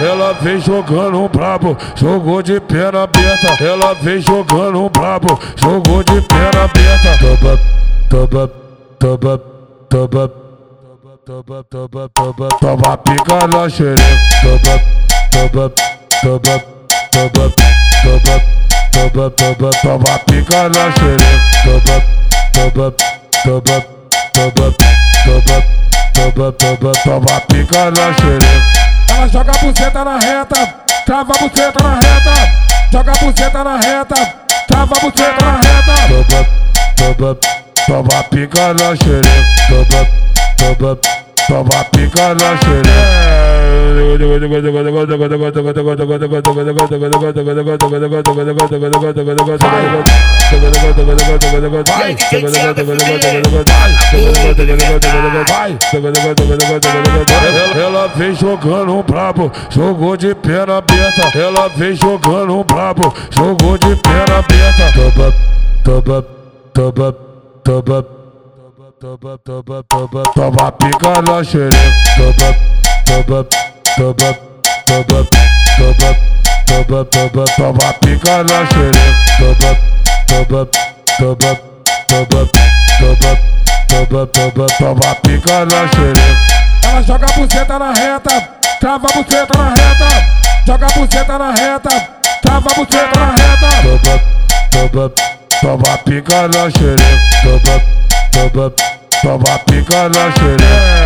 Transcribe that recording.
Ela vem jogando um brabo, jogou de perna aberta. Ela vem jogando um brabo, jogou de perna aberta. Toba, toba, toba, toba, toba, toba, toba, toma pica na xereca. Toba, toba, toba, toba, toba, toba, toba, toma pica na xereca. Toba, toba, toba, toba, toba, toba, toba, toma pica na xereca. Ela joga a buceta na reta, trava a buceta na reta, joga a buceta na reta, trava a buceta na reta. Toba, toba, toma pica na xereca. Toba, toba, toma pica na xereca. Ela vem jogando um brabo, jogou de perna aberta. Ela vem jogando um brabo, jogou de perna aberta. Toba, toba, toba, toba, toba, toba, toba, toma pica na xereca. Toba, toba, toba, toba, toba, toba, toba, toma pica na xereca. Toba, toba, toba, toba, toba, toba, toba, toma pica na xereca. Ela joga a buceta na reta, trava a buceta na reta, joga a buceta na reta, trava a buceta na reta. Toba, toba, toma pica na xereca. Toba, toba, toma pica na xereca.